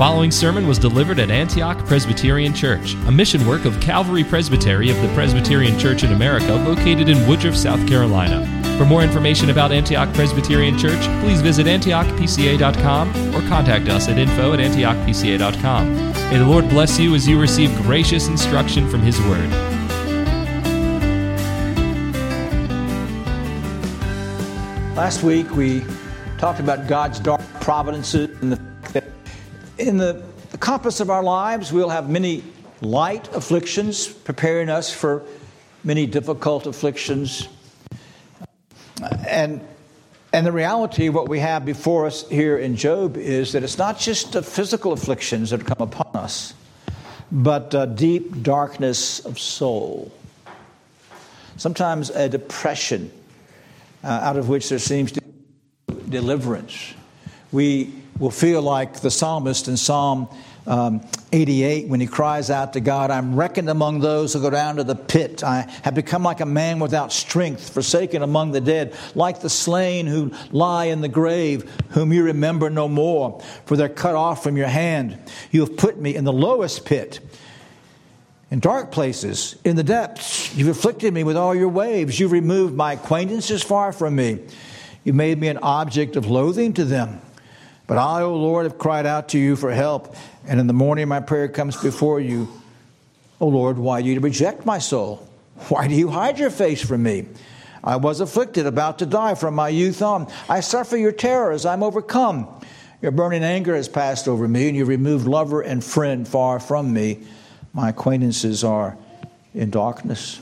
following sermon was delivered at Antioch Presbyterian Church, a mission work of Calvary Presbytery of the Presbyterian Church in America located in Woodruff, South Carolina. For more information about Antioch Presbyterian Church, please visit antiochpca.com or contact us at info at antiochpca.com. May the Lord bless you as you receive gracious instruction from His Word. Last week we talked about God's dark providences and the in the, the compass of our lives we'll have many light afflictions, preparing us for many difficult afflictions. And, and the reality of what we have before us here in Job is that it's not just the physical afflictions that come upon us, but deep darkness of soul. Sometimes a depression uh, out of which there seems to be deliverance. We will feel like the psalmist in Psalm um, 88 when he cries out to God, I'm reckoned among those who go down to the pit. I have become like a man without strength, forsaken among the dead, like the slain who lie in the grave, whom you remember no more, for they're cut off from your hand. You have put me in the lowest pit. In dark places, in the depths, you've afflicted me with all your waves. You've removed my acquaintances far from me. You made me an object of loathing to them. But I, O Lord, have cried out to you for help, and in the morning my prayer comes before you. O Lord, why do you reject my soul? Why do you hide your face from me? I was afflicted, about to die from my youth on. I suffer your terrors, I'm overcome. Your burning anger has passed over me, and you removed lover and friend far from me. My acquaintances are in darkness.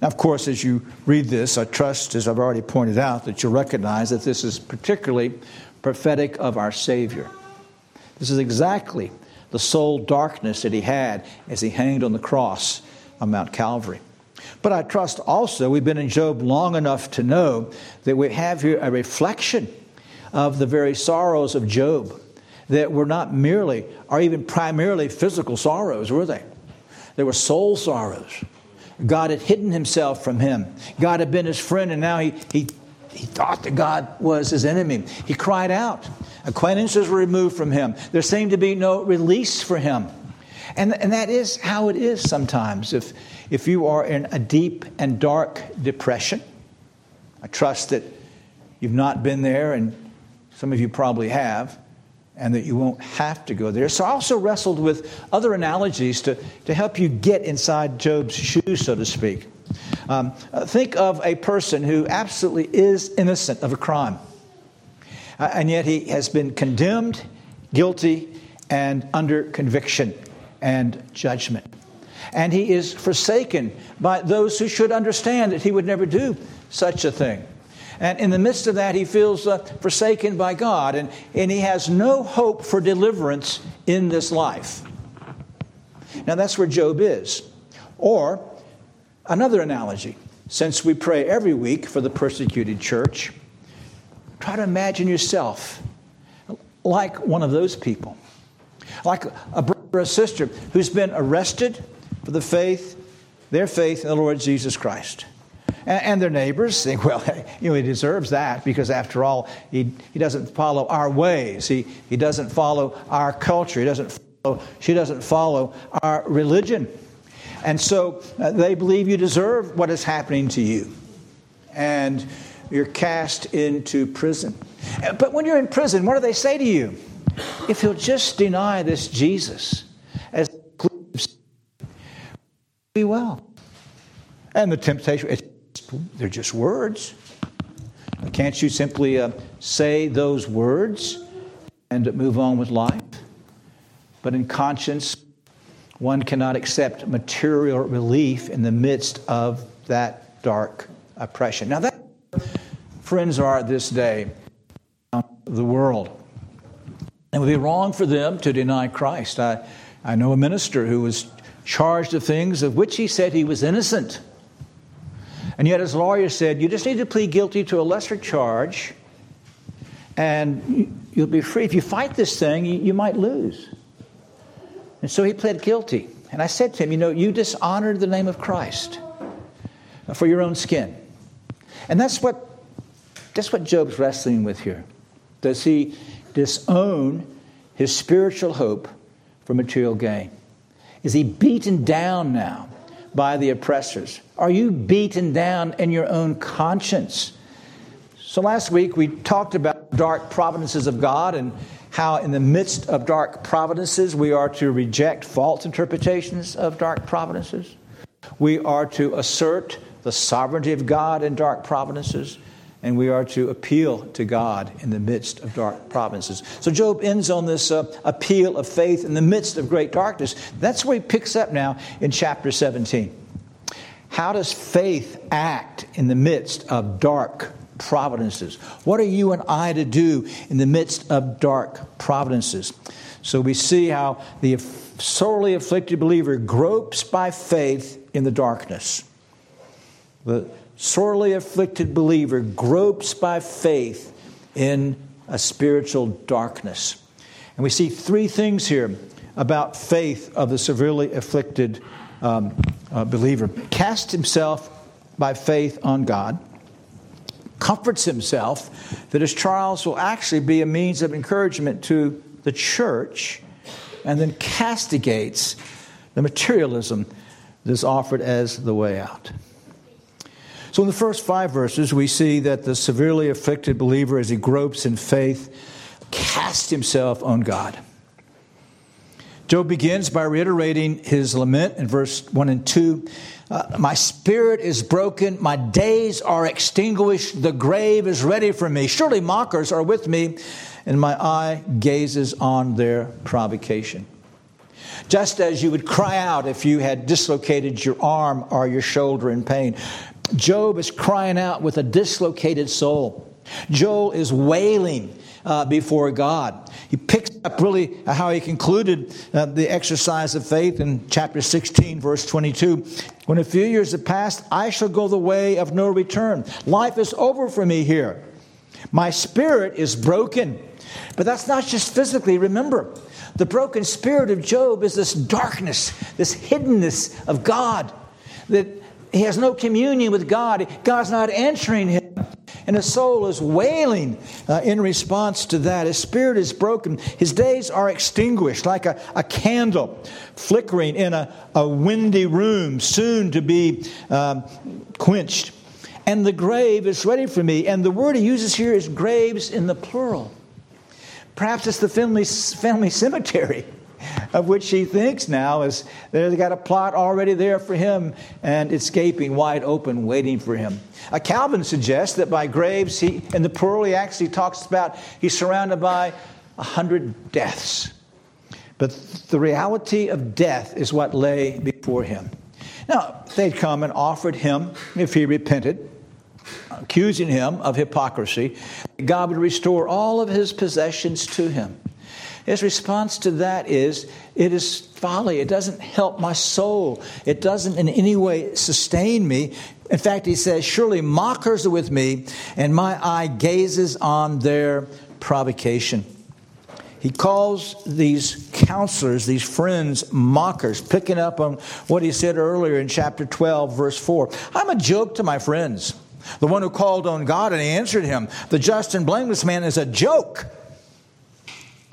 Now, of course, as you read this, I trust, as I've already pointed out, that you'll recognize that this is particularly prophetic of our Savior. This is exactly the soul darkness that he had as he hanged on the cross on Mount Calvary. But I trust also we've been in Job long enough to know that we have here a reflection of the very sorrows of Job that were not merely or even primarily physical sorrows, were they? They were soul sorrows. God had hidden himself from him. God had been his friend, and now he, he, he thought that God was his enemy. He cried out. Acquaintances were removed from him. There seemed to be no release for him. And, and that is how it is sometimes. If, if you are in a deep and dark depression, I trust that you've not been there, and some of you probably have and that you won't have to go there. So I also wrestled with other analogies to, to help you get inside Job's shoes, so to speak. Um, think of a person who absolutely is innocent of a crime, uh, and yet he has been condemned, guilty, and under conviction and judgment. And he is forsaken by those who should understand that he would never do such a thing. And in the midst of that, he feels uh, forsaken by God, and, and he has no hope for deliverance in this life. Now, that's where Job is. Or, another analogy since we pray every week for the persecuted church, try to imagine yourself like one of those people, like a brother or a sister who's been arrested for the faith, their faith in the Lord Jesus Christ. And, their neighbors think, well, you know, he deserves that because, after all, he, he doesn't follow our ways. He, he doesn't follow our culture. He doesn't follow, she doesn't follow our religion. And so uh, they believe you deserve what is happening to you. And you're cast into prison. But when you're in prison, what do they say to you? If you'll just deny this Jesus as be well. And the temptation, they're just words. Can't you simply uh, say those words and move on with life? But in conscience, one cannot accept material relief in the midst of that dark oppression. Now, that friends are this day the world. It would be wrong for them to deny Christ. I, I know a minister who was charged of things of which he said he was innocent. And yet, his lawyer said, You just need to plead guilty to a lesser charge, and you'll be free. If you fight this thing, you, might lose. And so he pled guilty. And I said to him, You know, you dishonored the name of Christ for your own skin. And that's what, that's what Job's wrestling with here. Does he disown his spiritual hope for material gain? Is he beaten down now by the oppressors? Are you beaten down in your own conscience? So last week we talked about dark providences of God and how, in the midst of dark providences, we are to reject false interpretations of dark providences. We are to assert the sovereignty of God in dark providences, and we are to appeal to God in the midst of dark providences. So Job ends on this uh, appeal of faith in the midst of great darkness. That's where he picks up now in chapter 17. How does faith act in the midst of dark providences. What are you and I to do in the midst of dark providences? So we see how the sorely afflicted believer gropes by faith in the darkness. The sorely afflicted believer gropes by faith in a spiritual darkness. And we see three things here about faith of the severely afflicted um, uh, believer. Cast himself by faith on God comforts himself that his trials will actually be a means of encouragement to the church, and then castigates the materialism that is offered as the way out. So, in the first five verses, we see that the severely afflicted believer, as he gropes in faith, casts himself on God. Job begins by reiterating his lament in verse 1 and 2 uh, My spirit is broken, my days are extinguished, the grave is ready for me. Surely mockers are with me, and my eye gazes on their provocation. Just as you would cry out if you had dislocated your arm or your shoulder in pain, Job is crying out with a dislocated soul. Job is wailing uh, before God. He picks really how he concluded uh, the exercise of faith in chapter 16, verse 22. When a few years have passed, I shall go the way of no return. Life is over for me here. My spirit is broken. But that's not just physically. Remember, the broken spirit of Job is this darkness, this hiddenness of God, that he has no communion with God. God's not answering him. And his soul is wailing uh, in response to that. His spirit is broken. His days are extinguished like a, a candle flickering in a, a windy room, soon to be um, quenched. And the grave is ready for me. And the word he uses here is graves in the plural. Perhaps it's the family, family cemetery of which he thinks now is they've got a plot already there for him and escaping wide open, waiting for him. Calvin suggests that by graves, he, in the plural, he actually talks about he's surrounded by a hundred deaths. But the reality of death is what lay before him. Now, they'd come and offered him, if he repented, accusing him of hypocrisy, God would restore all of his possessions to him. His response to that is, It is folly. It doesn't help my soul. It doesn't in any way sustain me. In fact, he says, Surely mockers are with me, and my eye gazes on their provocation. He calls these counselors, these friends, mockers, picking up on what he said earlier in chapter 12, verse 4. I'm a joke to my friends. The one who called on God and he answered him. The just and blameless man is a joke.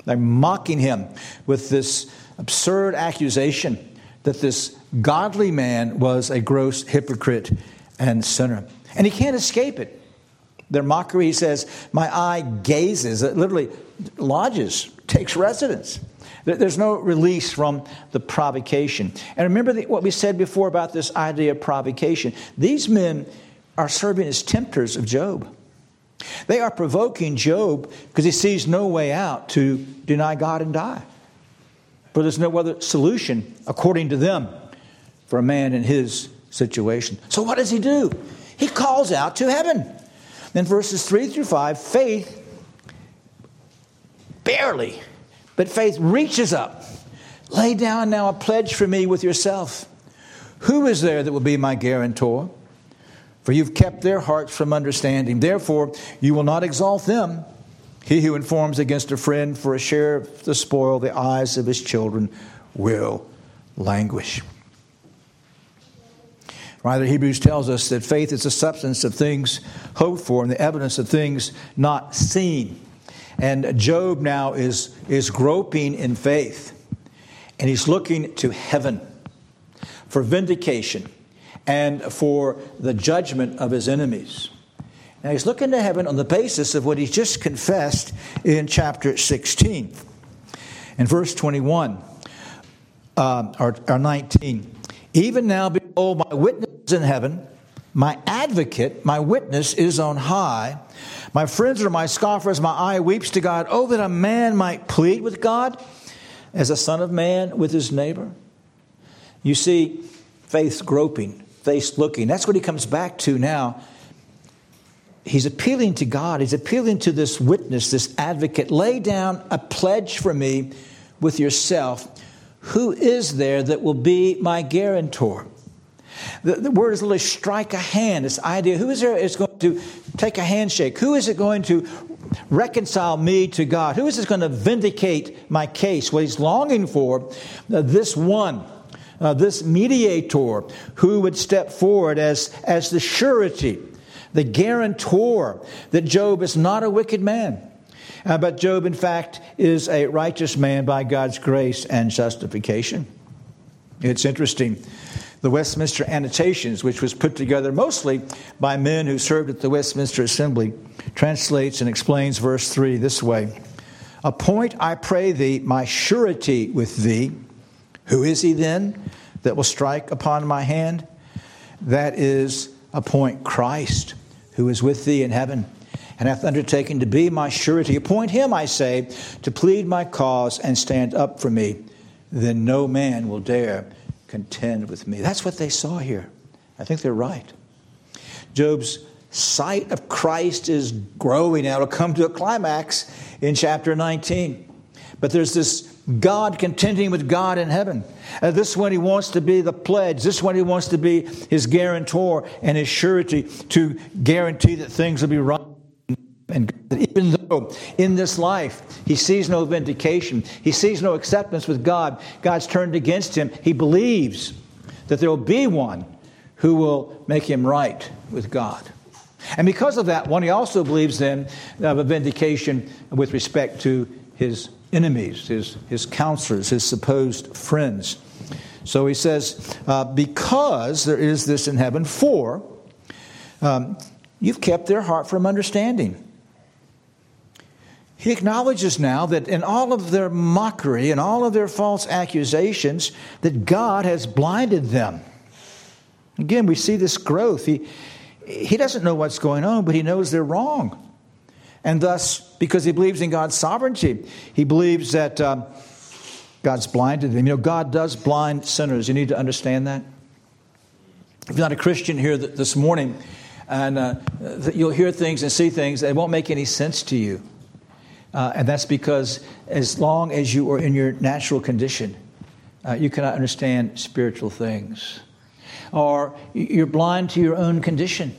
They're mocking him with this absurd accusation that this godly man was a gross hypocrite and sinner. And he can't escape it. Their mockery, he says, My eye gazes, it literally lodges, takes residence. There's no release from the provocation. And remember what we said before about this idea of provocation. These men are serving as tempters of Job. They are provoking Job because he sees no way out to deny God and die. But there's no other solution, according to them, for a man in his situation. So what does he do? He calls out to heaven. Then verses 3 through 5 faith barely, but faith reaches up. Lay down now a pledge for me with yourself. Who is there that will be my guarantor? For you've kept their hearts from understanding. Therefore, you will not exalt them. He who informs against a friend for a share of the spoil, the eyes of his children will languish. Rather, Hebrews tells us that faith is the substance of things hoped for and the evidence of things not seen. And Job now is, is groping in faith, and he's looking to heaven for vindication and for the judgment of his enemies. Now he's looking to heaven on the basis of what he's just confessed in chapter 16. In verse 21 uh, or, or 19, even now, behold, my witness is in heaven, my advocate, my witness is on high. My friends are my scoffers, my eye weeps to God. Oh, that a man might plead with God as a son of man with his neighbor. You see, faith's groping, faith's looking. That's what he comes back to now. He's appealing to God. He's appealing to this witness, this advocate. Lay down a pledge for me with yourself. Who is there that will be my guarantor? The, the word is literally strike a hand. This idea who is there is going to take a handshake? Who is it going to reconcile me to God? Who is this going to vindicate my case? What he's longing for, this one. Uh, this mediator who would step forward as, as the surety, the guarantor that Job is not a wicked man. Uh, but Job, in fact, is a righteous man by God's grace and justification. It's interesting the Westminster Annotations, which was put together mostly by men who served at the Westminster Assembly, translates and explains verse 3 this way Appoint, I pray thee, my surety with thee. Who is he then that will strike upon my hand? That is, appoint Christ, who is with thee in heaven and hath undertaken to be my surety. Appoint him, I say, to plead my cause and stand up for me. Then no man will dare contend with me. That's what they saw here. I think they're right. Job's sight of Christ is growing now. It'll come to a climax in chapter 19. But there's this God contending with God in heaven. Uh, this one he wants to be the pledge. This one he wants to be his guarantor and his surety to guarantee that things will be right. And even though in this life he sees no vindication, he sees no acceptance with God, God's turned against him, he believes that there will be one who will make him right with God. And because of that one, he also believes then of a vindication with respect to his enemies, his, his counselors, his supposed friends. So he says, uh, because there is this in heaven, for um, you've kept their heart from understanding. He acknowledges now that in all of their mockery and all of their false accusations, that God has blinded them. Again, we see this growth. He, he doesn't know what's going on, but he knows they're wrong. And thus, because he believes in God's sovereignty, he believes that um, God's blinded them. You know, God does blind sinners. You need to understand that. If you're not a Christian here this morning, and uh, you'll hear things and see things that won't make any sense to you. Uh, and that's because as long as you are in your natural condition, uh, you cannot understand spiritual things. Or you're blind to your own condition,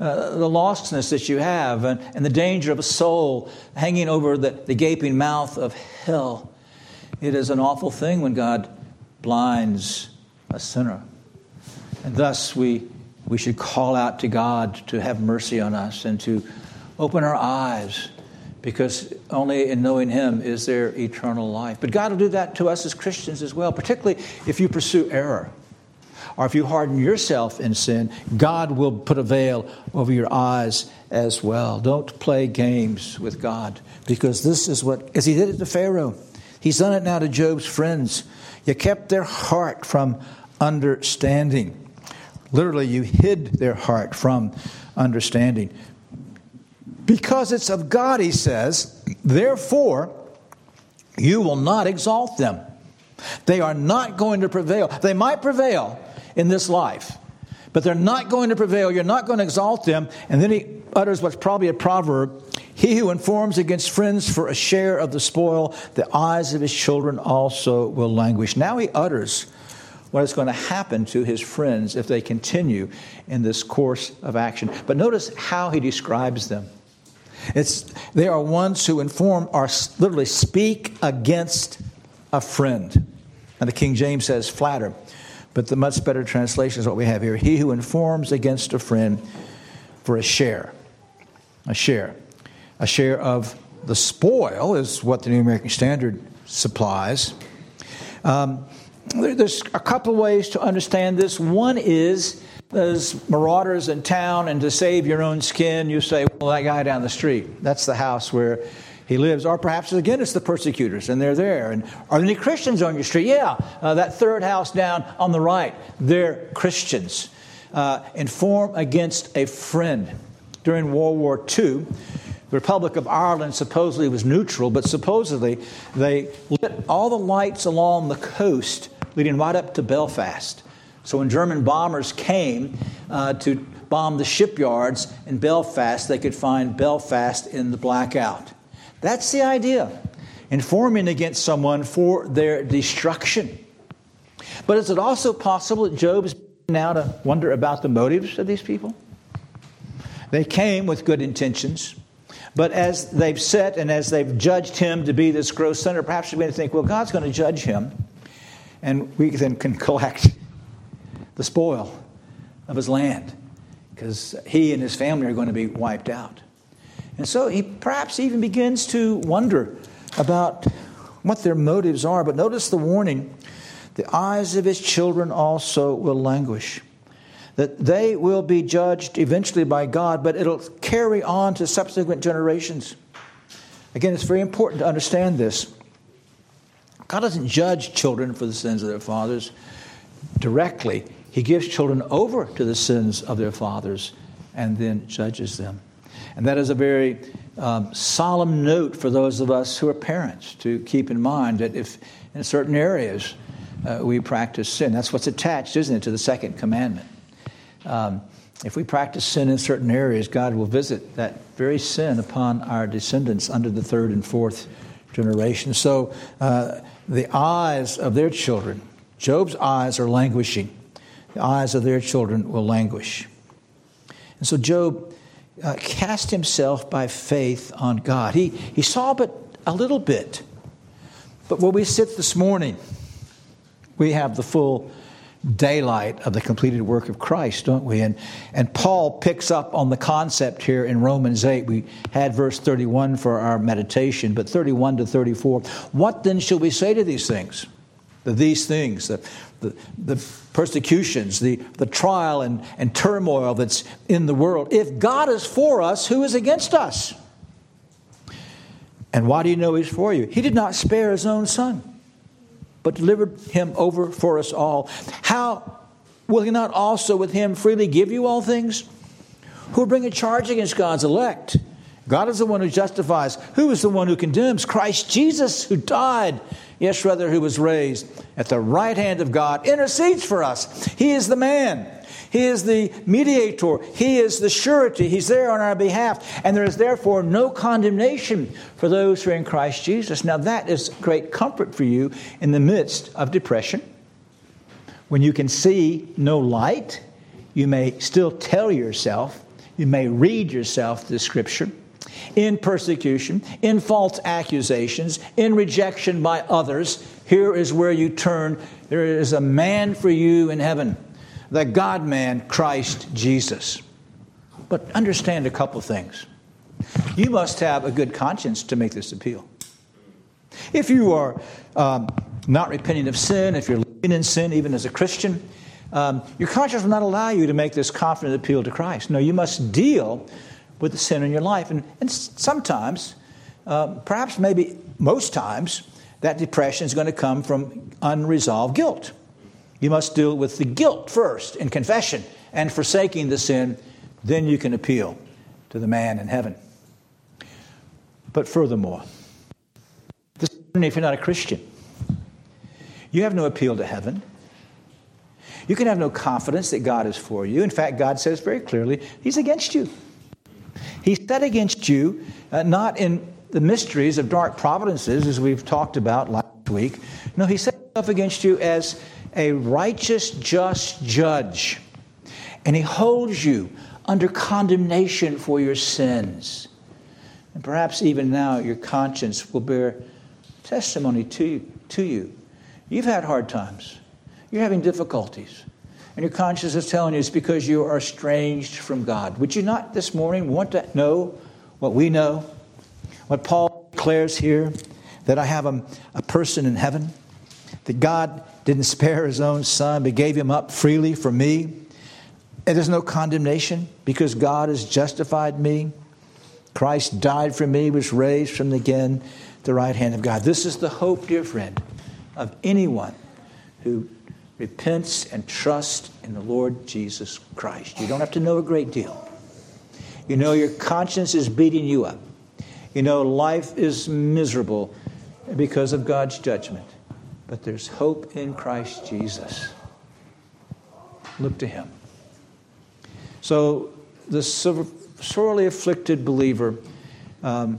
uh, the lostness that you have, and, and, the danger of a soul hanging over the, the gaping mouth of hell. It is an awful thing when God blinds a sinner. And thus, we, we should call out to God to have mercy on us and to open our eyes because only in knowing Him is there eternal life. But God will do that to us as Christians as well, particularly if you pursue error or if you harden yourself in sin. God will put a veil over your eyes as well. Don't play games with God because this is what, as He did it to Pharaoh, He's done it now to Job's friends. You kept their heart from understanding. Literally, you hid their heart from understanding. Because it's of God, he says, therefore, you will not exalt them. They are not going to prevail. They might prevail in this life, but they're not going to prevail. You're not going to exalt them. And then he utters what's probably a proverb He who informs against friends for a share of the spoil, the eyes of his children also will languish. Now he utters what is going to happen to his friends if they continue in this course of action. But notice how he describes them. It's, they are ones who inform or literally speak against a friend. And the King James says flatter. But the much better translation is what we have here. He who informs against a friend for a share. A share. A share of the spoil is what the New American Standard supplies. Um, there's a couple ways to understand this. One is there's marauders in town, and to save your own skin, you say, Well, that guy down the street, that's the house where he lives. Or perhaps, again, it's the persecutors, and they're there. And are there any Christians on your street? Yeah, uh, that third house down on the right, they're Christians. Uh, inform against a friend. During World War II, the Republic of Ireland supposedly was neutral, but supposedly they lit all the lights along the coast leading right up to Belfast. So when German bombers came uh, to bomb the shipyards in Belfast, they could find Belfast in the blackout. That's the idea informing against someone for their destruction. But is it also possible that Job is now to wonder about the motives of these people? They came with good intentions, but as they've set and as they've judged him to be this gross sinner, perhaps you're going to think, well, God's going to judge him and we then can collect the spoil of his land because he and his family are going to be wiped out. And so he perhaps even begins to wonder about what their motives are. But notice the warning the eyes of his children also will languish. That they will be judged eventually by God, but it'll carry on to subsequent generations. Again, it's very important to understand this. God doesn't judge children for the sins of their fathers directly. He gives children over to the sins of their fathers and then judges them. And that is a very um, solemn note for those of us who are parents to keep in mind that if in certain areas uh, we practice sin, that's what's attached, isn't it, to the second commandment. Um, if we practice sin in certain areas, God will visit that very sin upon our descendants under the third and fourth generation. So, uh, the eyes of their children, Job's eyes are languishing. The eyes of their children will languish. And so Job uh, cast himself by faith on God. He, he saw but a little bit. But where we sit this morning, we have the full daylight of the completed work of Christ, don't we? And, and Paul picks up on the concept here in Romans 8. We had verse 31 for our meditation, but 31 to 34. What then shall we say to these things? The, these things, the, the, the persecutions, the, the trial and, and turmoil that's in the world. If God is for us, who is against us? And why do you know He's for you? He did not spare His own Son but delivered him over for us all. How will he not also with him freely give you all things? Who will bring a charge against God's elect? God is the one who justifies. Who is the one who condemns? Christ Jesus, who died, yes, rather, who was raised at the right hand of God, intercedes for us. He is the man he is the mediator. He is the surety. He's there on our behalf. And there is therefore no condemnation for those who are in Christ Jesus. Now, that is great comfort for you in the midst of depression. When you can see no light, you may still tell yourself, you may read yourself the scripture in persecution, in false accusations, in rejection by others. Here is where you turn. There is a man for you in heaven the God man, Christ Jesus. But understand a couple things. You must have a good conscience to make this appeal. If you are um, not repenting of sin, if you're living in sin, even as a Christian, um, your conscience will not allow you to make this confident appeal to Christ. No, you must deal with the sin in your life. And, and sometimes, uh, perhaps maybe most times, that depression is going to come from unresolved guilt. You must deal with the guilt first in confession and forsaking the sin, then you can appeal to the man in heaven. But furthermore, this, if you're not a Christian, you have no appeal to heaven. You can have no confidence that God is for you. In fact, God says very clearly, He's against you. He's set against you, uh, not in the mysteries of dark providences, as we've talked about last week. No, He set Himself against you as a righteous, just judge, and he holds you under condemnation for your sins. And perhaps even now your conscience will bear testimony to you, to you. You've had hard times, you're having difficulties, and your conscience is telling you it's because you are estranged from God. Would you not this morning want to know what we know? What Paul declares here that I have a, a person in heaven, that God didn't spare his own son, but gave him up freely for me. And there's no condemnation because God has justified me. Christ died for me, was raised from again the right hand of God. This is the hope, dear friend, of anyone who repents and trusts in the Lord Jesus Christ. You don't have to know a great deal. You know your conscience is beating you up. You know life is miserable because of God's judgment. But there's hope in Christ Jesus. Look to him. So the sorely afflicted believer um,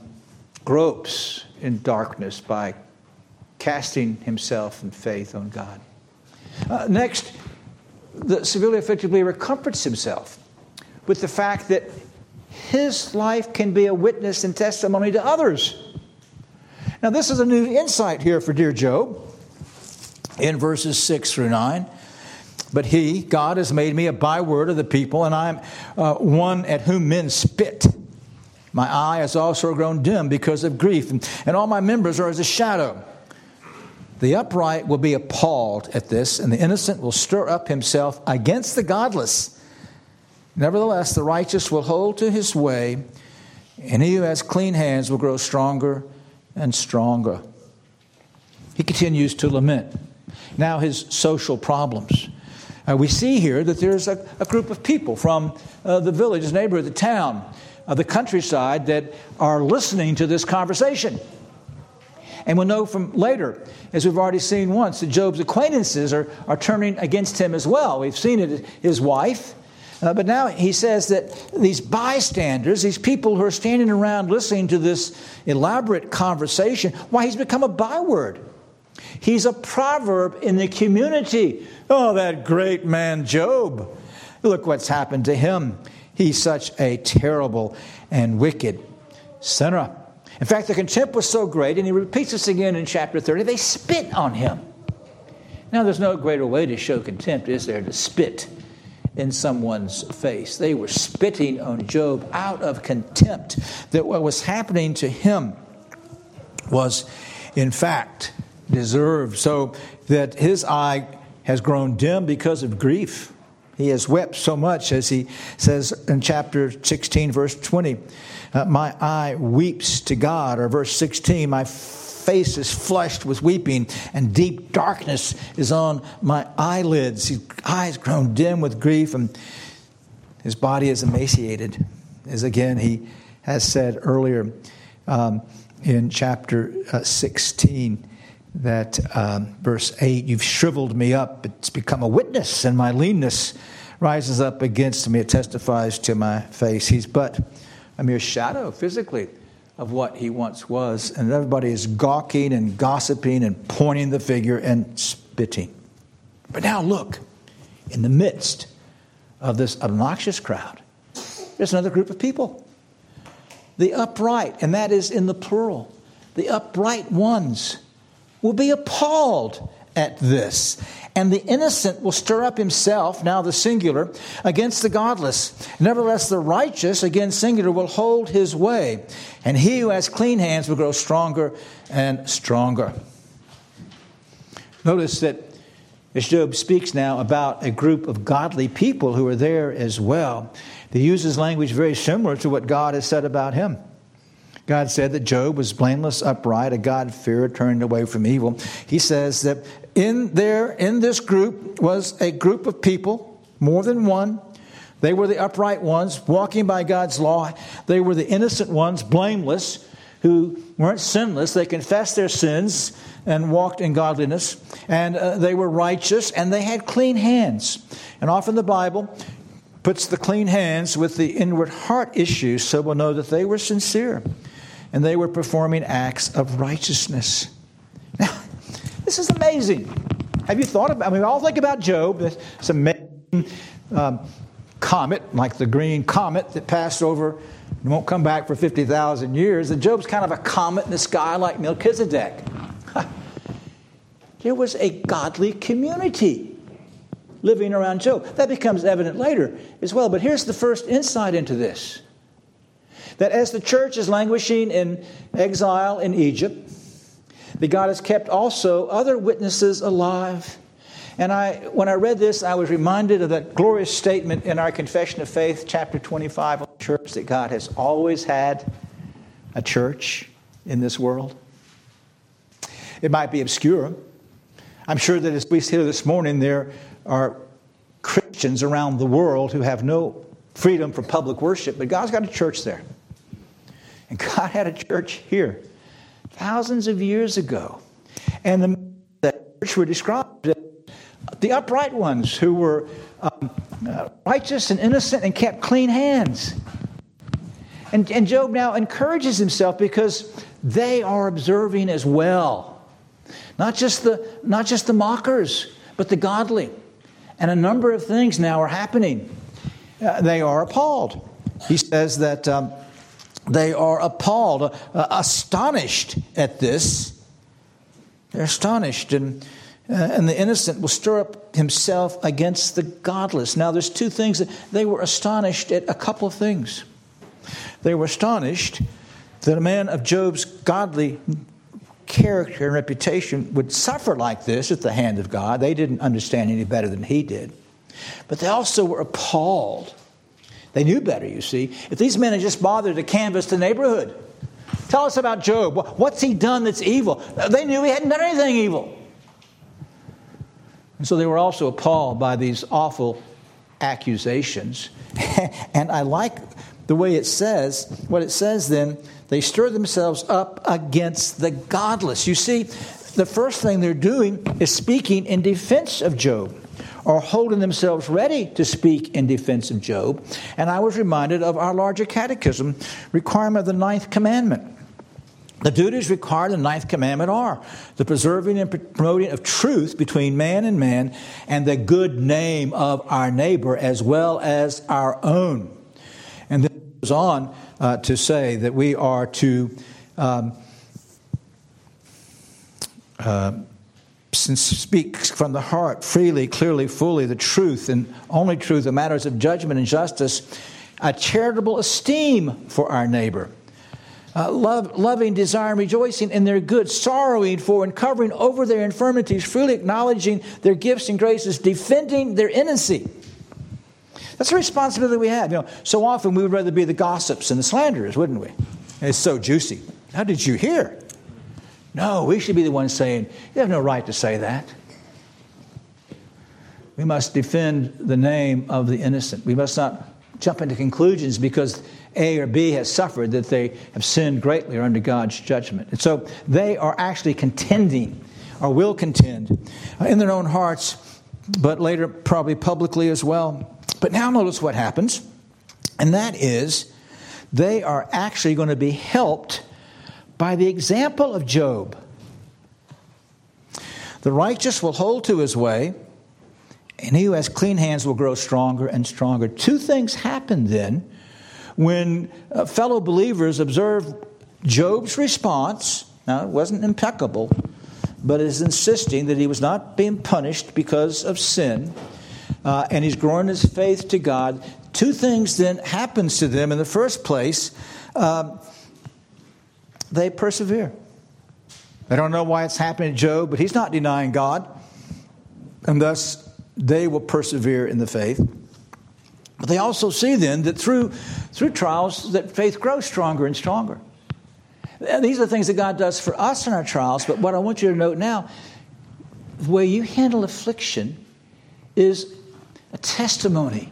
gropes in darkness by casting himself in faith on God. Uh, next, the afflicted believer comforts himself with the fact that his life can be a witness and testimony to others. Now, this is a new insight here for dear Job in verses 6 through 9. But he, God, has made me a byword of the people, and I'm uh, one at whom men spit. My eye has also grown dim because of grief, and, and all my members are as a shadow. The upright will be appalled at this, and the innocent will stir up himself against the godless. Nevertheless, the righteous will hold to his way, and he who has clean hands will grow stronger and stronger. He continues to lament now his social problems. Uh, we see here that there's a, a group of people from uh, the village, his neighborhood, the town, uh, the countryside that are listening to this conversation. And we'll know from later, as we've already seen once, that Job's acquaintances are, are turning against him as well. We've seen it, his wife. Uh, but now he says that these bystanders, these people who are standing around listening to this elaborate conversation, why, he's become a byword. He's a proverb in the community. Oh, that great man Job. Look what's happened to him. He's such a terrible and wicked sinner. In fact, the contempt was so great, and he repeats this again in chapter 30, they spit on him. Now, there's no greater way to show contempt, is there, to spit in someone's face? They were spitting on Job out of contempt that what was happening to him was, in fact, deserved, so that his eye has grown dim because of grief. He has wept so much, as he says in chapter 16, verse 20. Uh, my eye weeps to God, or verse 16, my face is flushed with weeping, and deep darkness is on my eyelids. His eyes grown dim with grief, and his body is emaciated, as again he has said earlier um, in chapter uh, 16 that um, verse 8 you've shriveled me up. It's become a witness and my leanness rises up against me. It testifies to my face. He's but a mere shadow physically of what he once was. And everybody is gawking and gossiping and pointing the figure and spitting. But now look in the midst of this obnoxious crowd there's another group of people. The upright and that is in the plural the upright ones will be appalled at this. And the innocent will stir up himself, now the singular, against the godless. Nevertheless, the righteous, again singular, will hold his way. And he who has clean hands will grow stronger and stronger. Notice that as Job speaks now about a group of godly people who are there as well, he uses language very similar to what God has said about him. God said that Job was blameless, upright, a God-fearer, turned away from evil. He says that in there, in this group, was a group of people, more than one. They were the upright ones, walking by God's law. They were the innocent ones, blameless, who weren't sinless. They confessed their sins and walked in godliness. And uh, they were righteous, and they had clean hands. And often the Bible puts the clean hands with the inward heart issues so we'll know that they were sincere and they were performing acts of righteousness. This is amazing. Have you thought about? I mean, we all think about Job. This amazing um, comet, like the green comet that passed over and won't come back for fifty thousand years. And Job's kind of a comet in the sky, like Melchizedek. there was a godly community living around Job. That becomes evident later as well. But here's the first insight into this that as the church is languishing in exile in Egypt, that God has kept also other witnesses alive. And I, when I read this, I was reminded of that glorious statement in our Confession of Faith, chapter 25 of the church, that God has always had a church in this world. It might be obscure. I'm sure that as we sit here this morning, there are Christians around the world who have no freedom for public worship, but God's got a church there. And God had a church here thousands of years ago. And the, church were described as the upright ones who were um, uh, righteous and innocent and kept clean hands. And, and Job now encourages himself because they are observing as well. Not just the, not just the mockers, but the godly. And a number of things now are happening. Uh, they are appalled. He says that um, they are appalled, uh, astonished at this. They're astonished, and, uh, and the innocent will stir up himself against the godless. Now, there's two things that they were astonished at a couple of things. They were astonished that a man of Job's godly character and reputation would suffer like this at the hand of God. They didn't understand any better than he did. But they also were appalled. They knew better, you see. If these men had just bothered to canvass the neighborhood, tell us about Job. What's he done that's evil? They knew he hadn't done anything evil. And so they were also appalled by these awful accusations. and I like the way it says, what it says then, they stir themselves up against the godless. You see, the first thing they're doing is speaking in defense of Job or holding themselves ready to speak in defense of Job. And I was reminded of our larger catechism requirement of the ninth commandment. The duties required in the ninth commandment are the preserving and promoting of truth between man and man and the good name of our neighbor as well as our own. And then it goes on uh, to say that we are to um, uh, speak from the heart freely, clearly, fully the truth and only truth in matters of judgment and justice, a charitable esteem for our neighbor. Uh, love, loving, desiring, rejoicing in their good, sorrowing for and covering over their infirmities, freely acknowledging their gifts and graces, defending their innocency. That's a responsibility we have. You know, so often we would rather be the gossips and the slanderers, wouldn't we? It's so juicy. How did you hear? No, we should be the ones saying, You have no right to say that. We must defend the name of the innocent. We must not jump into conclusions because A or B has suffered that they have sinned greatly or under God's judgment. And so they are actually contending or will contend uh, in their own hearts, but later probably publicly as well. But now notice what happens, and that is they are actually going to be helped by the example of Job. The righteous will hold to his way, and he who has clean hands will grow stronger and stronger. Two things happen then when uh, fellow believers observe Job's response. Now, it wasn't impeccable, but is insisting that he was not being punished because of sin, uh, and he's growing his faith to God. Two things then happens to them. In the first place, uh, they persevere. They don't know why it's happening to Job, but he's not denying God. And thus, they will persevere in the faith. But they also see then that through, through trials, that faith grows stronger and stronger. And these are the things that God does for us in our trials, but what I want you to note now, the way you handle affliction is a testimony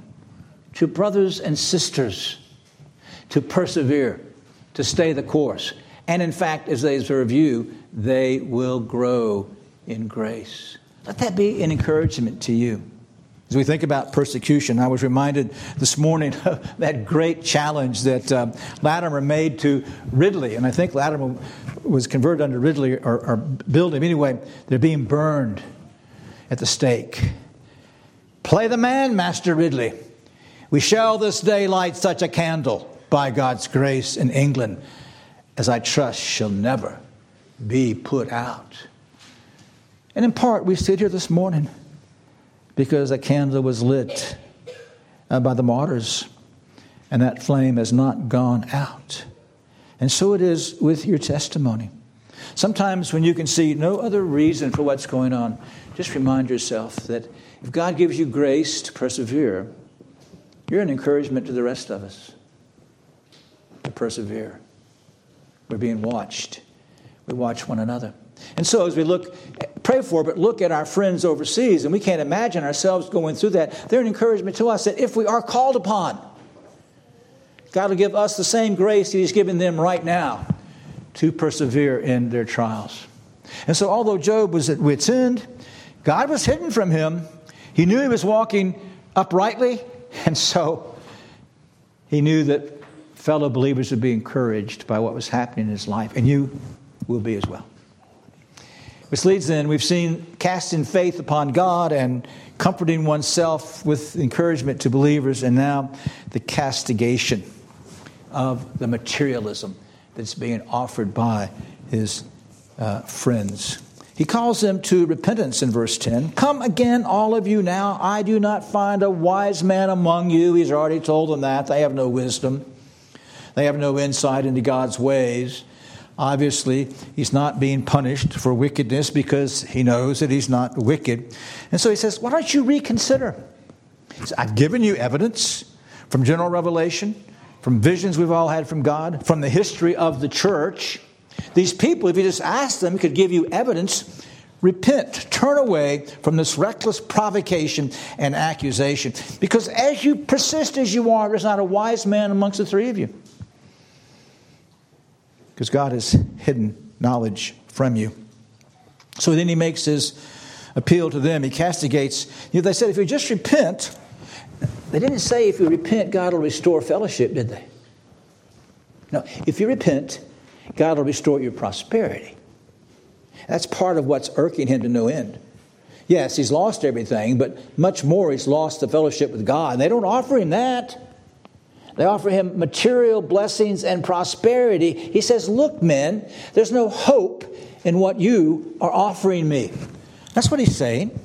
to brothers and sisters to persevere, to stay the course. And in fact, as they serve you, they will grow in grace. Let that be an encouragement to you. As we think about persecution, I was reminded this morning of that great challenge that uh, Latimer made to Ridley. And I think Latimer was converted under Ridley or, or built him. Anyway, they're being burned at the stake. Play the man, Master Ridley. We shall this day light such a candle by God's grace in England as I trust shall never be put out. And in part, we sit here this morning because a candle was lit uh, by the martyrs. and that flame has not gone out. And so it is with your testimony. Sometimes when you can see no other reason for what's going on, just remind yourself that if God gives you grace to persevere, you're an encouragement to the rest of us to persevere. We're being watched. We watch one another. And so, as we look, pray for, but look at our friends overseas, and we can't imagine ourselves going through that. They're an encouragement to us that if we are called upon, God will give us the same grace He's given them right now to persevere in their trials. And so, although Job was at wit's end, God was hidden from him. He knew he was walking uprightly, and so he knew that fellow believers would be encouraged by what was happening in his life, and you will be as well. Which leads then, we've seen casting faith upon God and comforting oneself with encouragement to believers, and now the castigation of the materialism that's being offered by his uh, friends. He calls them to repentance in verse 10. Come again, all of you now. I do not find a wise man among you. He's already told them that. They have no wisdom, they have no insight into God's ways. Obviously, he's not being punished for wickedness because he knows that he's not wicked. And so he says, Why don't you reconsider? Says, I've given you evidence from general revelation from visions we've all had from God, from the history of the church. These people, if you just ask them, could give you evidence. Repent, turn away from this reckless provocation and accusation. Because as you persist as you are, there's not a wise man amongst the three of you. Because God has hidden knowledge from you. So then he makes his appeal to them. He castigates. You know, they said, if you just repent, they didn't say if you repent, God will restore fellowship, did they? No, if you repent, God will restore your prosperity. That's part of what's irking him to no end. Yes, he's lost everything, but much more, he's lost the fellowship with God. They don't offer him that. They offer him material blessings and prosperity. He says, Look, men, there's no hope in what you are offering me. That's what he's saying.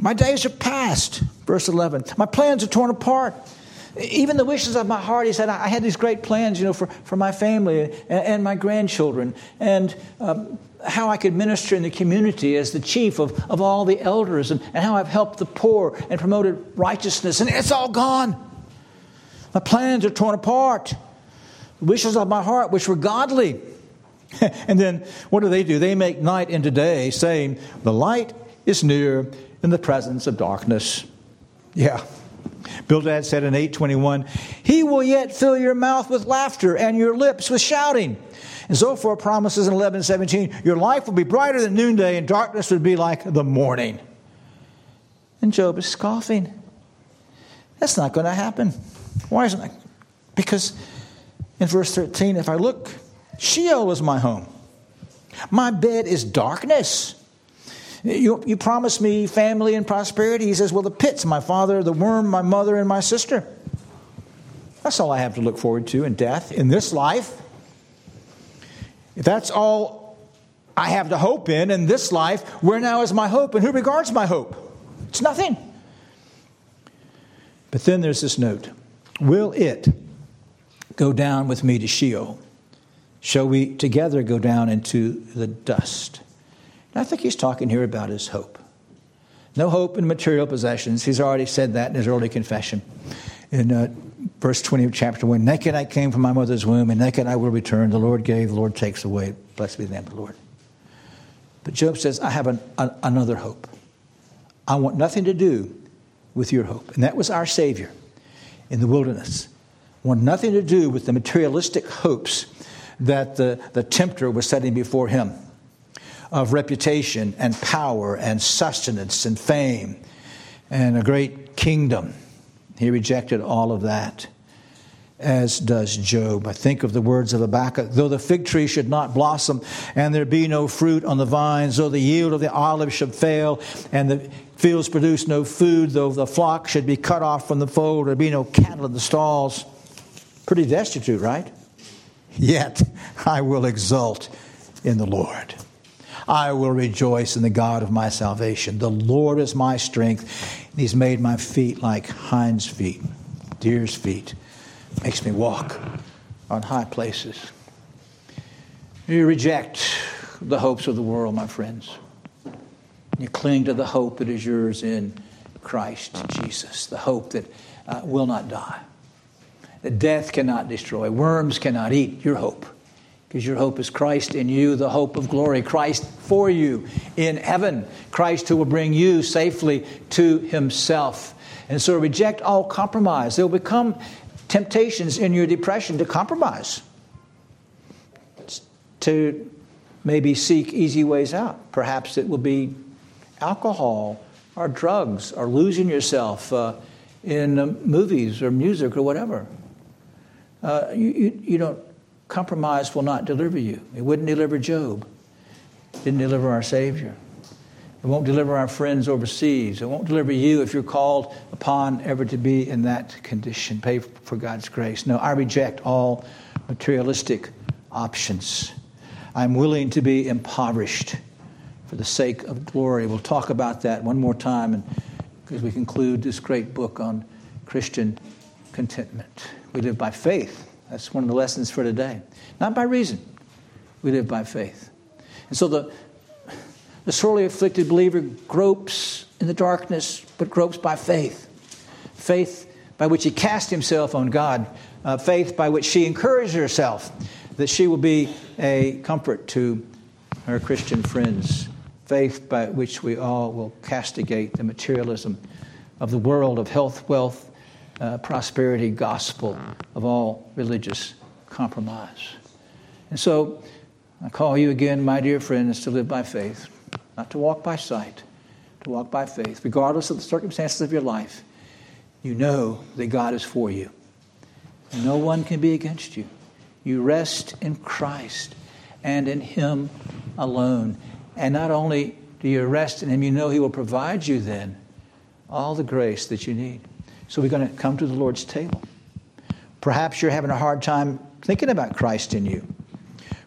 My days are past. Verse 11. My plans are torn apart. Even the wishes of my heart, he said, I had these great plans, you know, for, for my family and, and my grandchildren and um, how I could minister in the community as the chief of, of all the elders and, and how I've helped the poor and promoted righteousness. And it's all gone. My plans are torn apart. The wishes of my heart, which were godly. and then what do they do? They make night into day, saying, The light is near in the presence of darkness. Yeah. Bildad said in 821, He will yet fill your mouth with laughter and your lips with shouting. And Zophar promises in 1117, Your life will be brighter than noonday, and darkness would be like the morning. And Job is scoffing. That's not going to happen. Why isn't that? Because in verse 13, if I look, Sheol is my home. My bed is darkness. You, you promised me family and prosperity. He says, Well, the pit's my father, the worm, my mother, and my sister. That's all I have to look forward to in death, in this life. If that's all I have to hope in in this life, where now is my hope and who regards my hope? It's nothing. But then there's this note Will it go down with me to Sheol? Shall we together go down into the dust? I think he's talking here about his hope. No hope in material possessions. He's already said that in his early confession. In uh, verse 20 of chapter 1 Naked I came from my mother's womb, and naked I will return. The Lord gave, the Lord takes away. Blessed be the name of the Lord. But Job says, I have an, a, another hope. I want nothing to do with your hope. And that was our Savior in the wilderness. Want nothing to do with the materialistic hopes that the, the tempter was setting before him of reputation and power and sustenance and fame and a great kingdom. He rejected all of that, as does Job. I think of the words of Habakkuk though the fig tree should not blossom, and there be no fruit on the vines, though the yield of the olive should fail, and the fields produce no food, though the flock should be cut off from the fold, there be no cattle in the stalls. Pretty destitute, right? Yet I will exult in the Lord. I will rejoice in the God of my salvation. The Lord is my strength, He's made my feet like hinds' feet. deer's feet, makes me walk on high places. You reject the hopes of the world, my friends. You cling to the hope that is yours in Christ Jesus, the hope that uh, will not die, that death cannot destroy, worms cannot eat your hope, because your hope is Christ in you, the hope of glory, Christ for you in heaven, Christ who will bring you safely to himself. And so reject all compromise. There will become temptations in your depression to compromise, to maybe seek easy ways out. Perhaps it will be alcohol or drugs or losing yourself uh, in uh, movies or music or whatever. Uh, you, you, you, don't, compromise will not deliver you. It wouldn't deliver Job, it didn't deliver our Savior. It won't deliver our friends overseas. It won't deliver you if you're called upon ever to be in that condition. Pay for God's grace. No, I reject all materialistic options. I'm willing to be impoverished for the sake of glory. We'll talk about that one more time as we conclude this great book on Christian contentment. We live by faith. That's one of the lessons for today. Not by reason. We live by faith. And so the, the sorely afflicted believer gropes in the darkness, but gropes by faith. Faith by which he casts himself on God. Uh, faith by which she encourages herself that she will be a comfort to her Christian friends faith by which we all will castigate the materialism of the world of health, wealth, uh, prosperity, gospel, of all religious compromise. And so I call you again, my dear friends, to live by faith, not to walk by sight, to walk by faith, regardless of the circumstances of your life. You know that God is for you. No one can be against you. You rest in Christ and in Him alone. And not only do you rest in Him, you know He will provide you then all the grace that you need. So we're going to come to the Lord's table. Perhaps you're having a hard time thinking about Christ in you.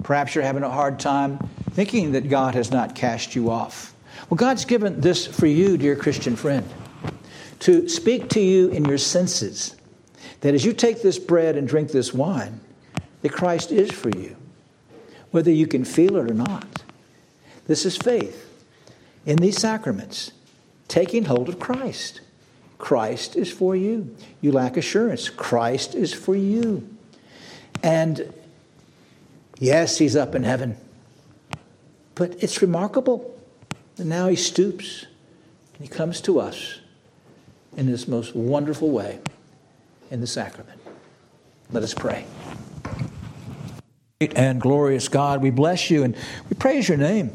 Perhaps you're having a hard time thinking that God has not cast you off. Well, God's given this for you, dear Christian friend, to speak to you in your senses that as you take this bread and drink this wine, that Christ is for you, whether you can feel it or not. This is faith in these sacraments, taking hold of Christ. Christ is for you. You lack assurance. Christ is for you. And yes, he's up in heaven. But it's remarkable that now he stoops and he comes to us in this most wonderful way in the sacrament. Let us pray. Great and glorious God, we bless you and we praise your name.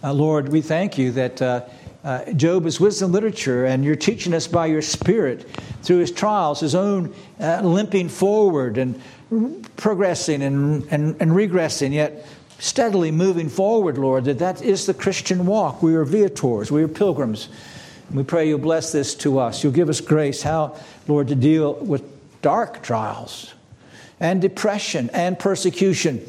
Uh, Lord, we thank you that uh, uh, Job is wisdom literature, and you're teaching us by your Spirit through his trials, his own uh, limping forward and progressing and, and, and regressing, yet steadily moving forward, Lord, that that is the Christian walk. We are viators, we are pilgrims. And we pray you'll bless this to us. You'll give us grace, how, Lord, to deal with dark trials and depression and persecution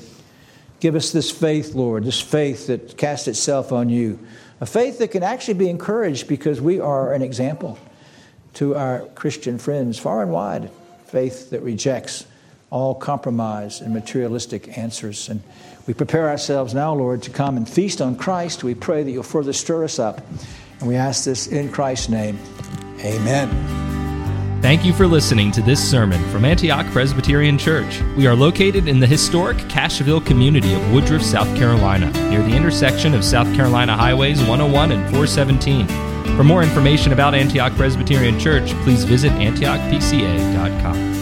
Give us this faith, Lord, this faith that casts itself on you. A faith that can actually be encouraged because we are an example to our Christian friends far and wide. Faith that rejects all compromise and materialistic answers. And we prepare ourselves now, Lord, to come and feast on Christ. We pray that you'll further stir us up. And we ask this in Christ's name. Amen. Thank you for listening to this sermon from Antioch Presbyterian Church. We are located in the historic Cashville community of Woodruff, South Carolina, near the intersection of South Carolina Highways 101 and 417. For more information about Antioch Presbyterian Church, please visit antiochpca.com.